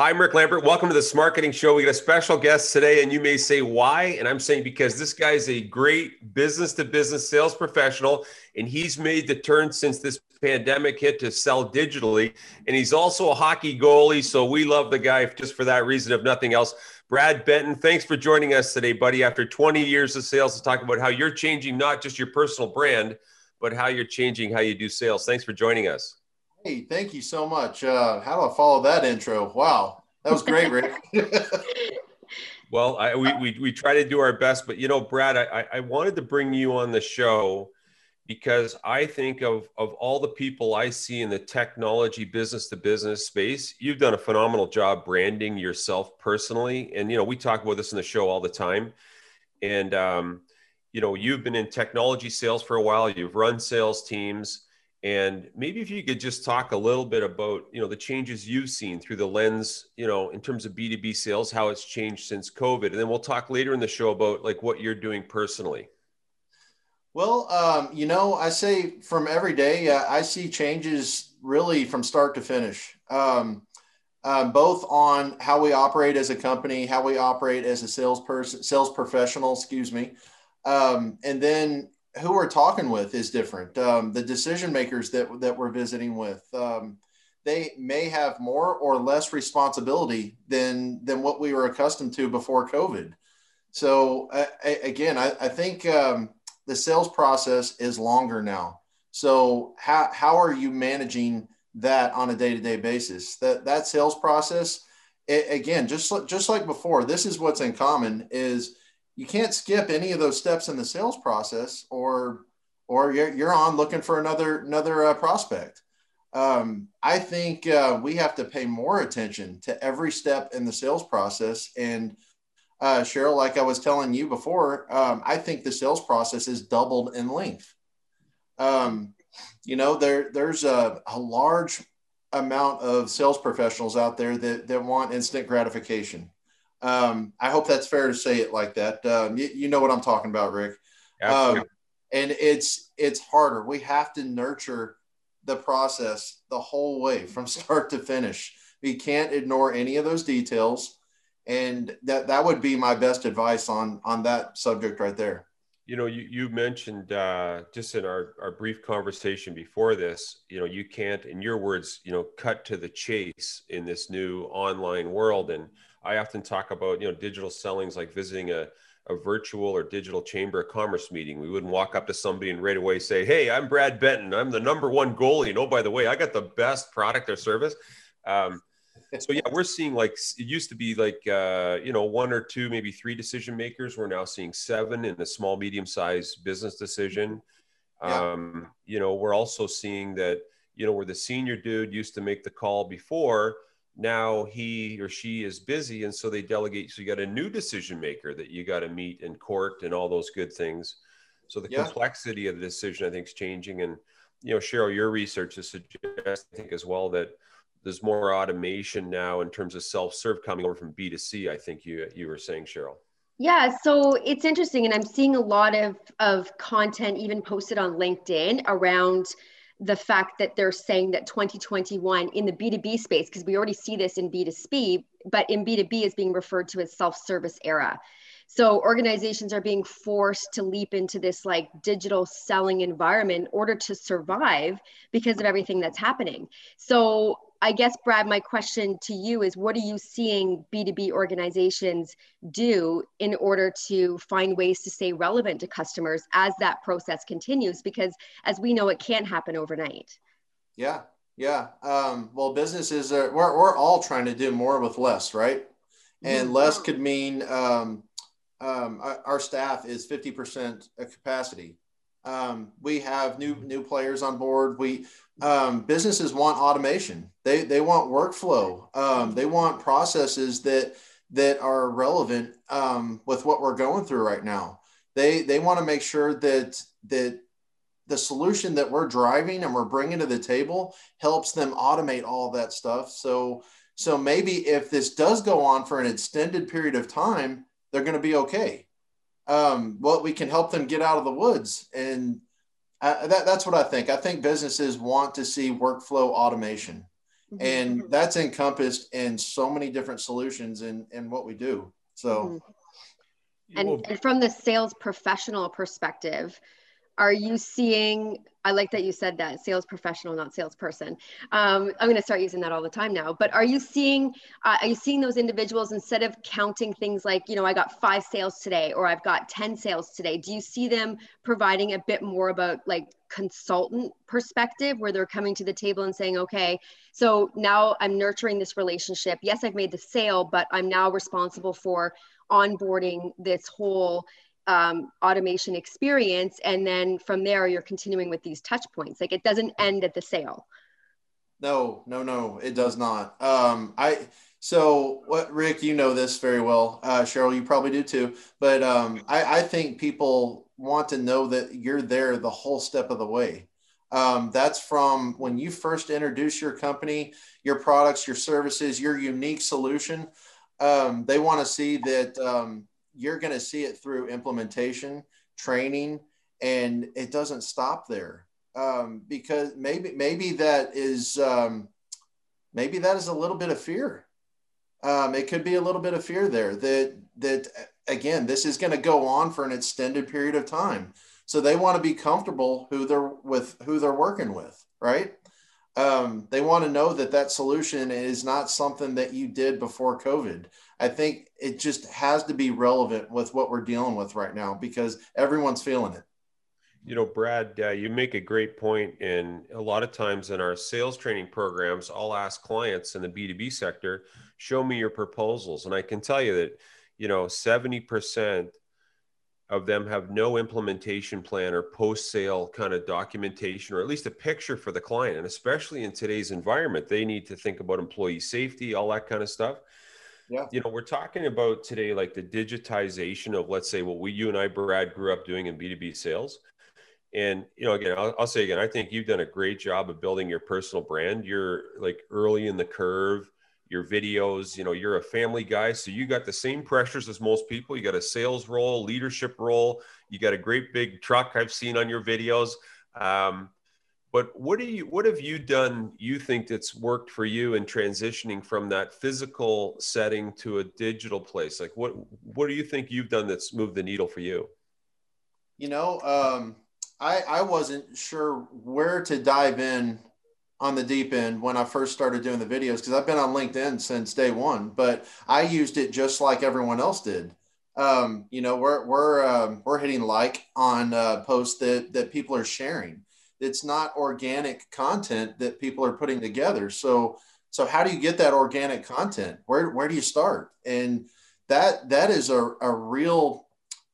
Hi, Rick Lambert. Welcome to the Smarketing Show. We got a special guest today, and you may say why. And I'm saying because this guy is a great business to business sales professional, and he's made the turn since this pandemic hit to sell digitally. And he's also a hockey goalie. So we love the guy just for that reason, if nothing else. Brad Benton, thanks for joining us today, buddy. After 20 years of sales, to talk about how you're changing not just your personal brand, but how you're changing how you do sales. Thanks for joining us. Hey, thank you so much. Uh, how do I follow that intro? Wow, that was great, Rick. well, I, we, we, we try to do our best, but you know, Brad, I, I wanted to bring you on the show because I think of, of all the people I see in the technology business to business space, you've done a phenomenal job branding yourself personally. And, you know, we talk about this in the show all the time. And, um, you know, you've been in technology sales for a while, you've run sales teams and maybe if you could just talk a little bit about, you know, the changes you've seen through the lens, you know, in terms of B2B sales, how it's changed since COVID. And then we'll talk later in the show about like what you're doing personally. Well, um, you know, I say from every day, uh, I see changes really from start to finish, um, um, both on how we operate as a company, how we operate as a salesperson, sales professional, excuse me, um, and then who we're talking with is different. Um, the decision makers that that we're visiting with, um, they may have more or less responsibility than than what we were accustomed to before COVID. So uh, again, I, I think um, the sales process is longer now. So how how are you managing that on a day to day basis? That that sales process, it, again, just just like before, this is what's in common is you can't skip any of those steps in the sales process or or you're, you're on looking for another another uh, prospect. Um, i think uh, we have to pay more attention to every step in the sales process. And uh, cheryl like i was telling you before um, i think the sales process is doubled in length. Um, you know there there's a, a large amount of sales professionals out there that, that want instant gratification um, I hope that's fair to say it like that. Um, you, you, know what I'm talking about, Rick. Um, and it's it's harder. We have to nurture the process the whole way from start to finish. We can't ignore any of those details, and that that would be my best advice on on that subject right there. You know, you, you mentioned uh, just in our, our brief conversation before this, you know, you can't, in your words, you know, cut to the chase in this new online world. And I often talk about, you know, digital sellings like visiting a, a virtual or digital chamber of commerce meeting. We wouldn't walk up to somebody and right away say, Hey, I'm Brad Benton. I'm the number one goalie. And oh, by the way, I got the best product or service. Um, so yeah, we're seeing like it used to be like uh, you know one or two, maybe three decision makers. We're now seeing seven in a small, medium sized business decision. Yeah. Um, you know, we're also seeing that you know where the senior dude used to make the call before now he or she is busy and so they delegate so you got a new decision maker that you got to meet in court and all those good things so the yeah. complexity of the decision i think is changing and you know cheryl your research has suggested i think as well that there's more automation now in terms of self-serve coming over from b2c i think you you were saying cheryl yeah, so it's interesting, and I'm seeing a lot of of content even posted on LinkedIn around the fact that they're saying that 2021 in the B2B space, because we already see this in B2C, but in B2B is being referred to as self-service era. So organizations are being forced to leap into this like digital selling environment in order to survive because of everything that's happening. So I guess, Brad, my question to you is what are you seeing B2B organizations do in order to find ways to stay relevant to customers as that process continues? Because as we know, it can't happen overnight. Yeah, yeah. Um, well, businesses are, we're, we're all trying to do more with less, right? And mm-hmm. less could mean um, um, our staff is 50% capacity. Um, we have new new players on board. We um, businesses want automation. They they want workflow. Um, they want processes that that are relevant um, with what we're going through right now. They they want to make sure that that the solution that we're driving and we're bringing to the table helps them automate all that stuff. So so maybe if this does go on for an extended period of time, they're going to be okay. Um, well, we can help them get out of the woods and uh, that, that's what I think. I think businesses want to see workflow automation. Mm-hmm. And that's encompassed in so many different solutions in, in what we do. So, mm-hmm. and, and from the sales professional perspective, are you seeing i like that you said that sales professional not salesperson. Um, i'm going to start using that all the time now but are you seeing uh, are you seeing those individuals instead of counting things like you know i got five sales today or i've got 10 sales today do you see them providing a bit more about like consultant perspective where they're coming to the table and saying okay so now i'm nurturing this relationship. Yes i've made the sale but i'm now responsible for onboarding this whole um, automation experience. And then from there you're continuing with these touch points. Like it doesn't end at the sale. No no no it does not. Um, i so what rick you know this very well. Uh, cheryl you probably do too. But um, I, I think people want to know that you're there the whole step of the way. Um, that's from when you first introduce your company your products your services your unique solution. Um, they want to see that um, you're going to see it through implementation, training, and it doesn't stop there um, because maybe maybe that is um, maybe that is a little bit of fear. Um, it could be a little bit of fear there that that again this is going to go on for an extended period of time. So they want to be comfortable who they're with who they're working with, right? Um, they want to know that that solution is not something that you did before COVID. I think it just has to be relevant with what we're dealing with right now because everyone's feeling it. You know, Brad, uh, you make a great point. And a lot of times in our sales training programs, I'll ask clients in the B2B sector, show me your proposals. And I can tell you that, you know, 70% of them have no implementation plan or post sale kind of documentation or at least a picture for the client. And especially in today's environment, they need to think about employee safety, all that kind of stuff. Yeah. You know we're talking about today like the digitization of let's say what we you and i brad grew up doing in b2b sales. And you know again I'll, I'll, say again i think you've done a great job of building your personal brand. You're like early in the curve your videos you know you're a family guy so you got the same pressures as most people. You got a sales role leadership role. You got a great big truck i've seen on your videos. Um, but what do you what have you done you think that's worked for you in transitioning from that physical setting to a digital place? Like what what do you think you've done that's moved the needle for you? You know um, i i wasn't sure where to dive in on the deep end when i first started doing the videos because i've been on linkedin since day one but i used it just like everyone else did um, you know we're we're um, we're hitting like on uh, posts that that people are sharing it's not organic content that people are putting together. So so how do you get that organic content? Where where do you start? And that that is a, a real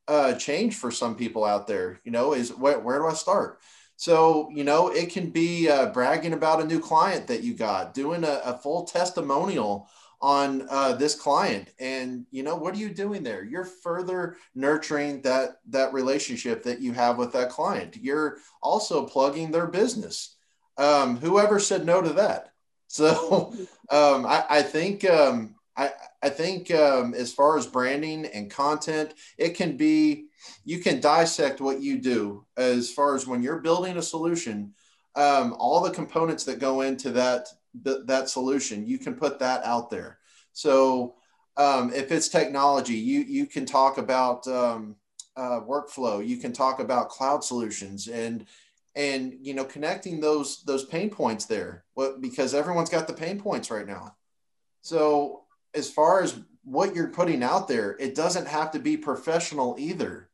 uh, change for some people out there. You know, is where, where do I start? So you know, it can be uh, bragging about a new client that you got, doing a, a full testimonial on uh, this client. And you know what are you doing there? You're further nurturing that that relationship that you have with that client. You're also plugging their business. Um, whoever said no to that? So um, I, I, think um, I, I think um, as far as branding and content it can be you can dissect what you do as far as when you're building a solution um, all the components that go into that that solution. You can put that out there. So um, if it's technology, you you can talk about um, uh, workflow. You can talk about cloud solutions and and you know connecting those those pain points there. What because everyone's got the pain points right now. So as far as what you're putting out there, it doesn't have to be professional either.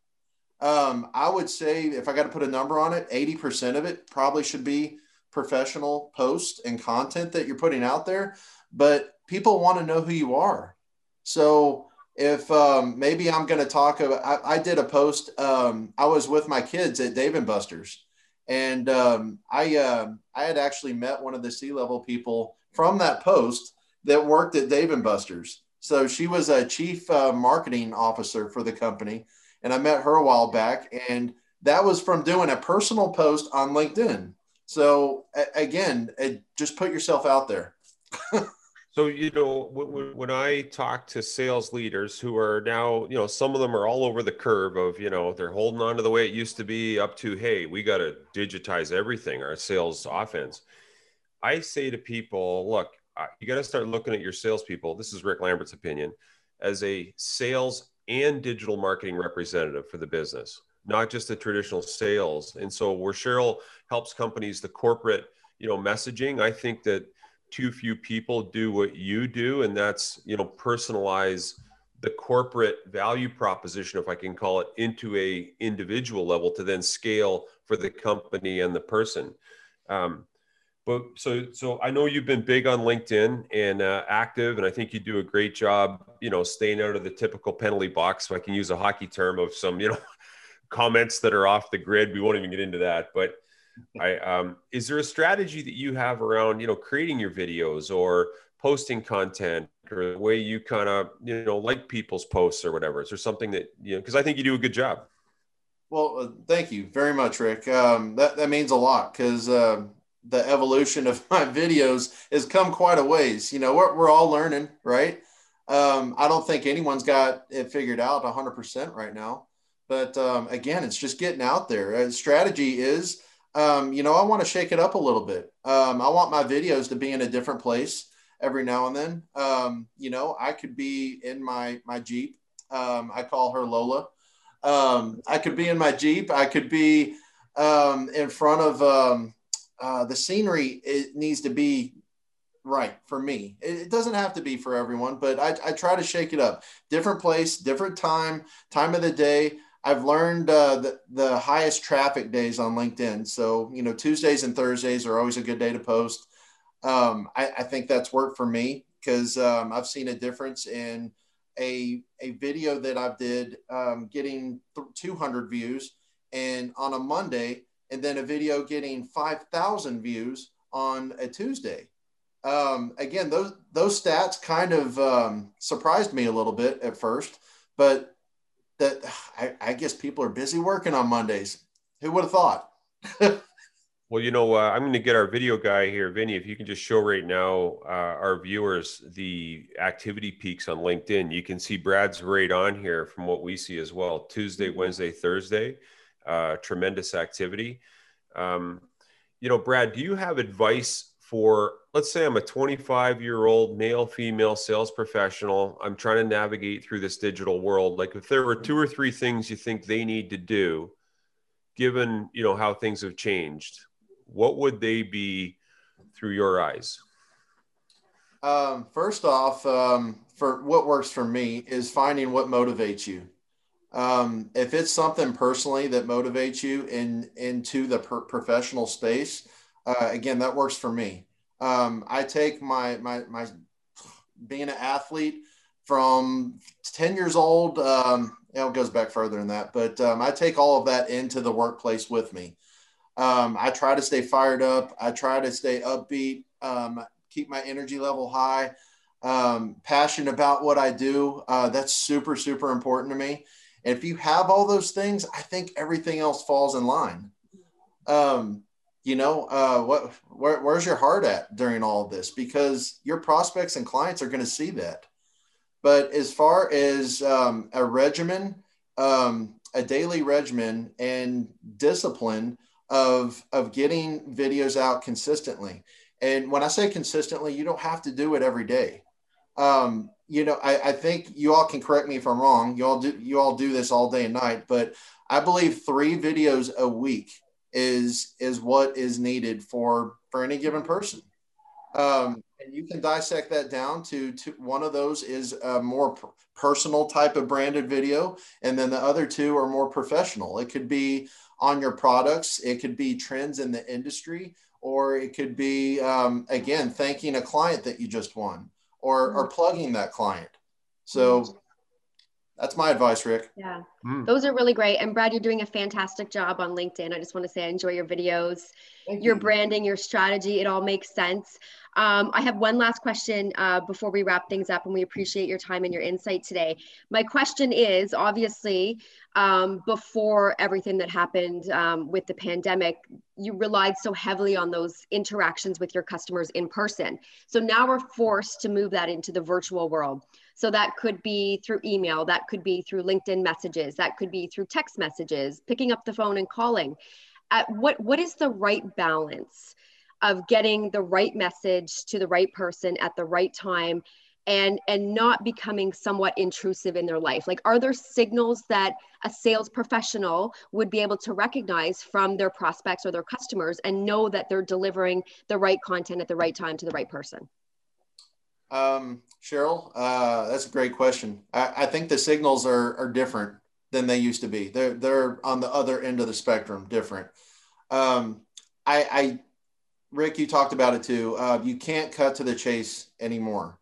Um, I would say if I got to put a number on it, 80% of it probably should be professional posts and content that you're putting out there, but people want to know who you are. So if um, maybe I'm going to talk about, I, I, did a post. Um, I was with my kids at Dave and Buster's, and um, I uh, I had actually met one of the C level people from that post that worked at Dave and Buster's. So she was a chief uh, marketing officer for the company, and I met her a while back, and that was from doing a personal post on LinkedIn. So again, just put yourself out there. so you know when I talk to sales leaders who are now, you know, some of them are all over the curve of, you know, they're holding on to the way it used to be, up to hey, we got to digitize everything, our sales offense. I say to people, look, you got to start looking at your salespeople. This is Rick Lambert's opinion as a sales and digital marketing representative for the business, not just the traditional sales. And so where Cheryl helps companies, the corporate, you know, messaging, I think that too few people do what you do, and that's you know personalize the corporate value proposition, if I can call it, into a individual level to then scale for the company and the person. Um, but so so I know you've been big on LinkedIn and uh, active, and I think you do a great job. You know, staying out of the typical penalty box. so I can use a hockey term of some you know comments that are off the grid. We won't even get into that, but. I, um, is there a strategy that you have around you know creating your videos or posting content or the way you kind of you know like people's posts or whatever? Is there something that you know? Because I think you do a good job. Well, uh, thank you very much, Rick. Um, that that means a lot because uh, the evolution of my videos has come quite a ways. You know, we're, we're all learning, right? Um, I don't think anyone's got it figured out 100% right now. But um, again, it's just getting out there. Uh, strategy is, um, you know, I want to shake it up a little bit. Um, I want my videos to be in a different place every now and then. Um, you know, I could be in my my Jeep. Um, I call her Lola. I could be in my Jeep. I could be in front of uh, the scenery it needs to be right for me. It, doesn't have to be for everyone, but I, I, try to shake it up. Different place, different time, time of the day. I've learned uh, the, the highest traffic days on LinkedIn. So, you know, Tuesdays and Thursdays are always a good day to post. Um, I, I, think that's worked for me because um, I've seen a difference in a, a video that I've did um, getting 200 views. And on a Monday, and then a video getting 5,000 views on a Tuesday. Um, again, those those stats kind of um, surprised me a little bit at first, but that I, I, guess people are busy working on Mondays. Who would have thought? well, you know, uh, I'm going to get our video guy here, Vinny. If you can just show right now uh, our viewers the activity peaks on LinkedIn, you can see Brad's right on here from what we see as well. Tuesday, Wednesday, Thursday uh, tremendous activity. Um, you know, Brad, do you have advice for, let's say I'm a 25 year old male, female sales professional. I'm trying to navigate through this digital world. Like if there were two or three things you think they need to do, given, you know, how things have changed, what would they be through your eyes? Um, first off, um, for what works for me is finding what motivates you. Um, if it's something personally that motivates you in into the per- professional space, uh, again, that works for me. Um, I take my my my being an athlete from 10 years old. Um, you know, it goes back further than that, but um, I take all of that into the workplace with me. Um, I try to stay fired up. I try to stay upbeat, um, keep my energy level high, passionate about what I do. Uh, that's super, super important to me. And if you have all those things, I think everything else falls in line. Um, you know, uh, what, where, where's your heart at during all this? Because your prospects and clients are going to see that. But as far as um, a regimen, um, a daily regimen and discipline of, of getting videos out consistently. And when I say consistently, you don't have to do it every day. Um, you know, I, I think you all can correct me if I'm wrong. You all do you all do this all day and night, but I believe three videos a week is is what is needed for for any given person. Um, and you can dissect that down to, to one of those is a more personal type of branded video, and then the other two are more professional. It could be on your products, it could be trends in the industry, or it could be um, again thanking a client that you just won or, or mm. plugging that client. So mm. That's my advice, Rick. Yeah, mm. those are really great. And Brad, you're doing a fantastic job on LinkedIn. I just want to say I enjoy your videos, Thank your you. branding, your strategy. It all makes sense. Um, I have one last question uh, before we wrap things up, and we appreciate your time and your insight today. My question is obviously, um, before everything that happened um, with the pandemic, you relied so heavily on those interactions with your customers in person. So now we're forced to move that into the virtual world. So that could be through email, that could be through LinkedIn messages, that could be through text messages, picking up the phone and calling. At what what is the right balance? of getting the right message to the right person at the right time and and not becoming somewhat intrusive in their life like are there signals that a sales professional would be able to recognize from their prospects or their customers and know that they're delivering the right content at the right time to the right person um, cheryl uh, that's a great question I, I, think the signals are, are different than they used to be they're, they're on the other end of the spectrum different um, I, I rick you talked about it too uh, you can't cut to the chase anymore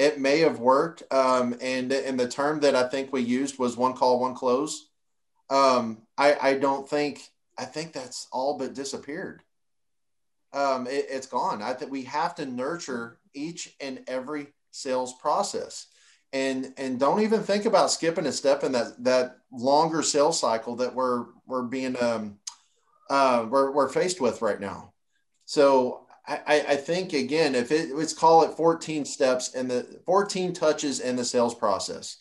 it may have worked. Um, and and the term that I think we used was one call, one close. Um, I, I don't think I think that's all but disappeared. Um, it, has gone. I think we have to nurture each and every sales process, and and don't even think about skipping a step in that that longer sales cycle that we're we're being um, uh, we're we're faced with right now. So I, I think again, if it let's call it 14 steps and the 14 touches in the sales process,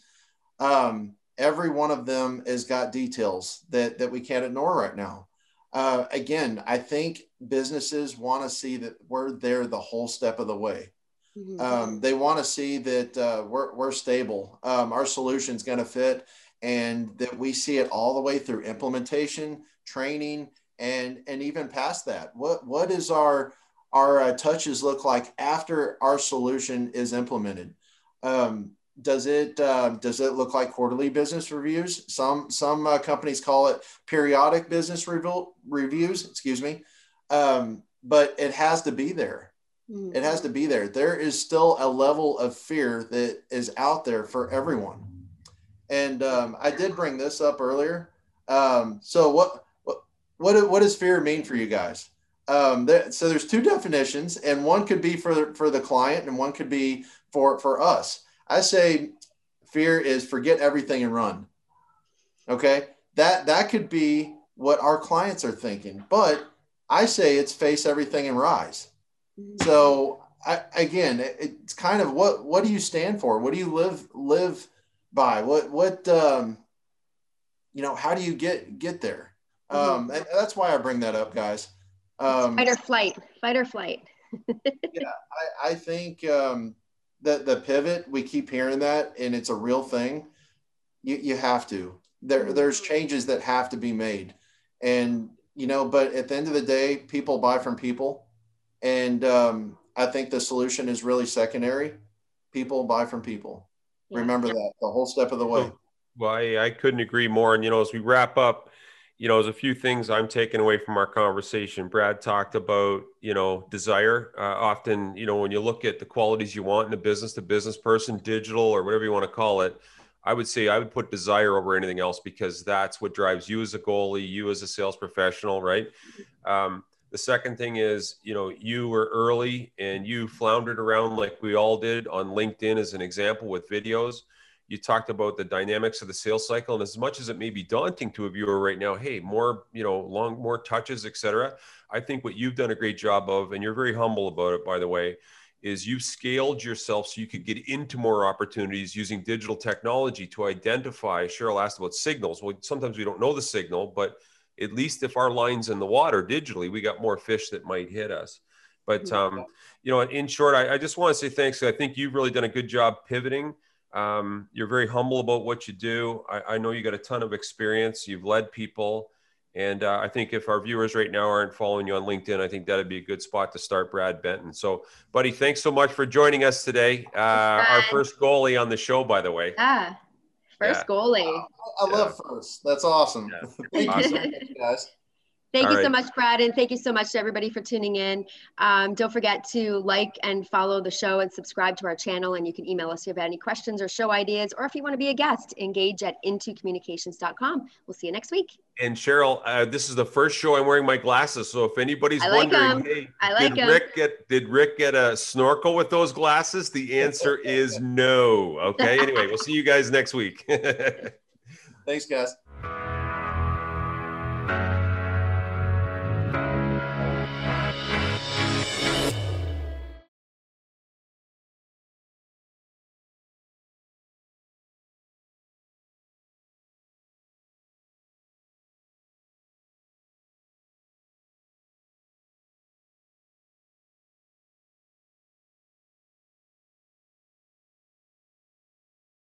um, every one of them has got details that that we can't ignore right now. Uh, again, I think businesses want to see that we're there the whole step of the way. Mm-hmm. Um, they want to see that uh, we're, we're stable. Um, our solution is going to fit and that we see it all the way through implementation, training, and, and even past that. What, what is our, our uh, touches look like after our solution is implemented. Um, does it uh, does it look like quarterly business reviews? Some some uh, companies call it periodic business review, reviews. Excuse me, um, but it has to be there. Mm-hmm. It has to be there. There is still a level of fear that is out there for everyone. And um, I did bring this up earlier. Um, so what what what what does fear mean for you guys? um, there, so there's two definitions, and one could be for for the client, and one could be for for us. I say fear is forget everything and run. Okay, that that could be what our clients are thinking, but I say it's face everything and rise. So I, again, it, it's kind of what what do you stand for? What do you live live by? What what um, you know? How do you get get there? Mm-hmm. Um, and that's why I bring that up, guys. Um, fight or flight, fight or flight. yeah, I, I think um, that the pivot, we keep hearing that, and it's a real thing. You, you have to. There, mm-hmm. there's changes that have to be made, and you know. But at the end of the day, people buy from people, and um, I think the solution is really secondary. People buy from people. Yeah. Remember that the whole step of the way. Well, I, I couldn't agree more. And you know, as we wrap up, you know, there's a few things I'm taking away from our conversation. Brad talked about, you know, desire. Uh, often, you know, when you look at the qualities you want in a business, the business person, digital, or whatever you want to call it, I would say I would put desire over anything else because that's what drives you as a goalie, you as a sales professional, right? Um, the second thing is, you know, you were early and you floundered around like we all did on LinkedIn as an example with videos you talked about the dynamics of the sales cycle and as much as it may be daunting to a viewer right now hey more you know long more touches etc i think what you've done a great job of and you're very humble about it by the way is you've scaled yourself so you could get into more opportunities using digital technology to identify cheryl asked about signals. Well sometimes we don't know the signal but at least if our lines in the water digitally we got more fish that might hit us. But um, you know in short I, I just want to say thanks i think you've really done a good job pivoting um, you're very humble about what you do. I, I, know you got a ton of experience. You've led people. And uh, I think if our viewers right now aren't following you on LinkedIn, I think that'd be a good spot to start Brad Benton. So, buddy, thanks so much for joining us today. Uh, our first goalie on the show, by the way. Yeah, first yeah. goalie. I, I love yeah. first. That's awesome. Yeah. Thank awesome. you, guys. Thank All you right. so much, Brad, and thank you so much to everybody for tuning in. Um, don't forget to like and follow the show and subscribe to our channel. And you can email us if you have any questions or show ideas, or if you want to be a guest, engage at intocommunications.com. We'll see you next week. And Cheryl, uh, this is the first show I'm wearing my glasses. So if anybody's like wondering, hey, I like did Rick get did Rick get a snorkel with those glasses? The answer is no. Okay. Anyway, we'll see you guys next week. Thanks, guys.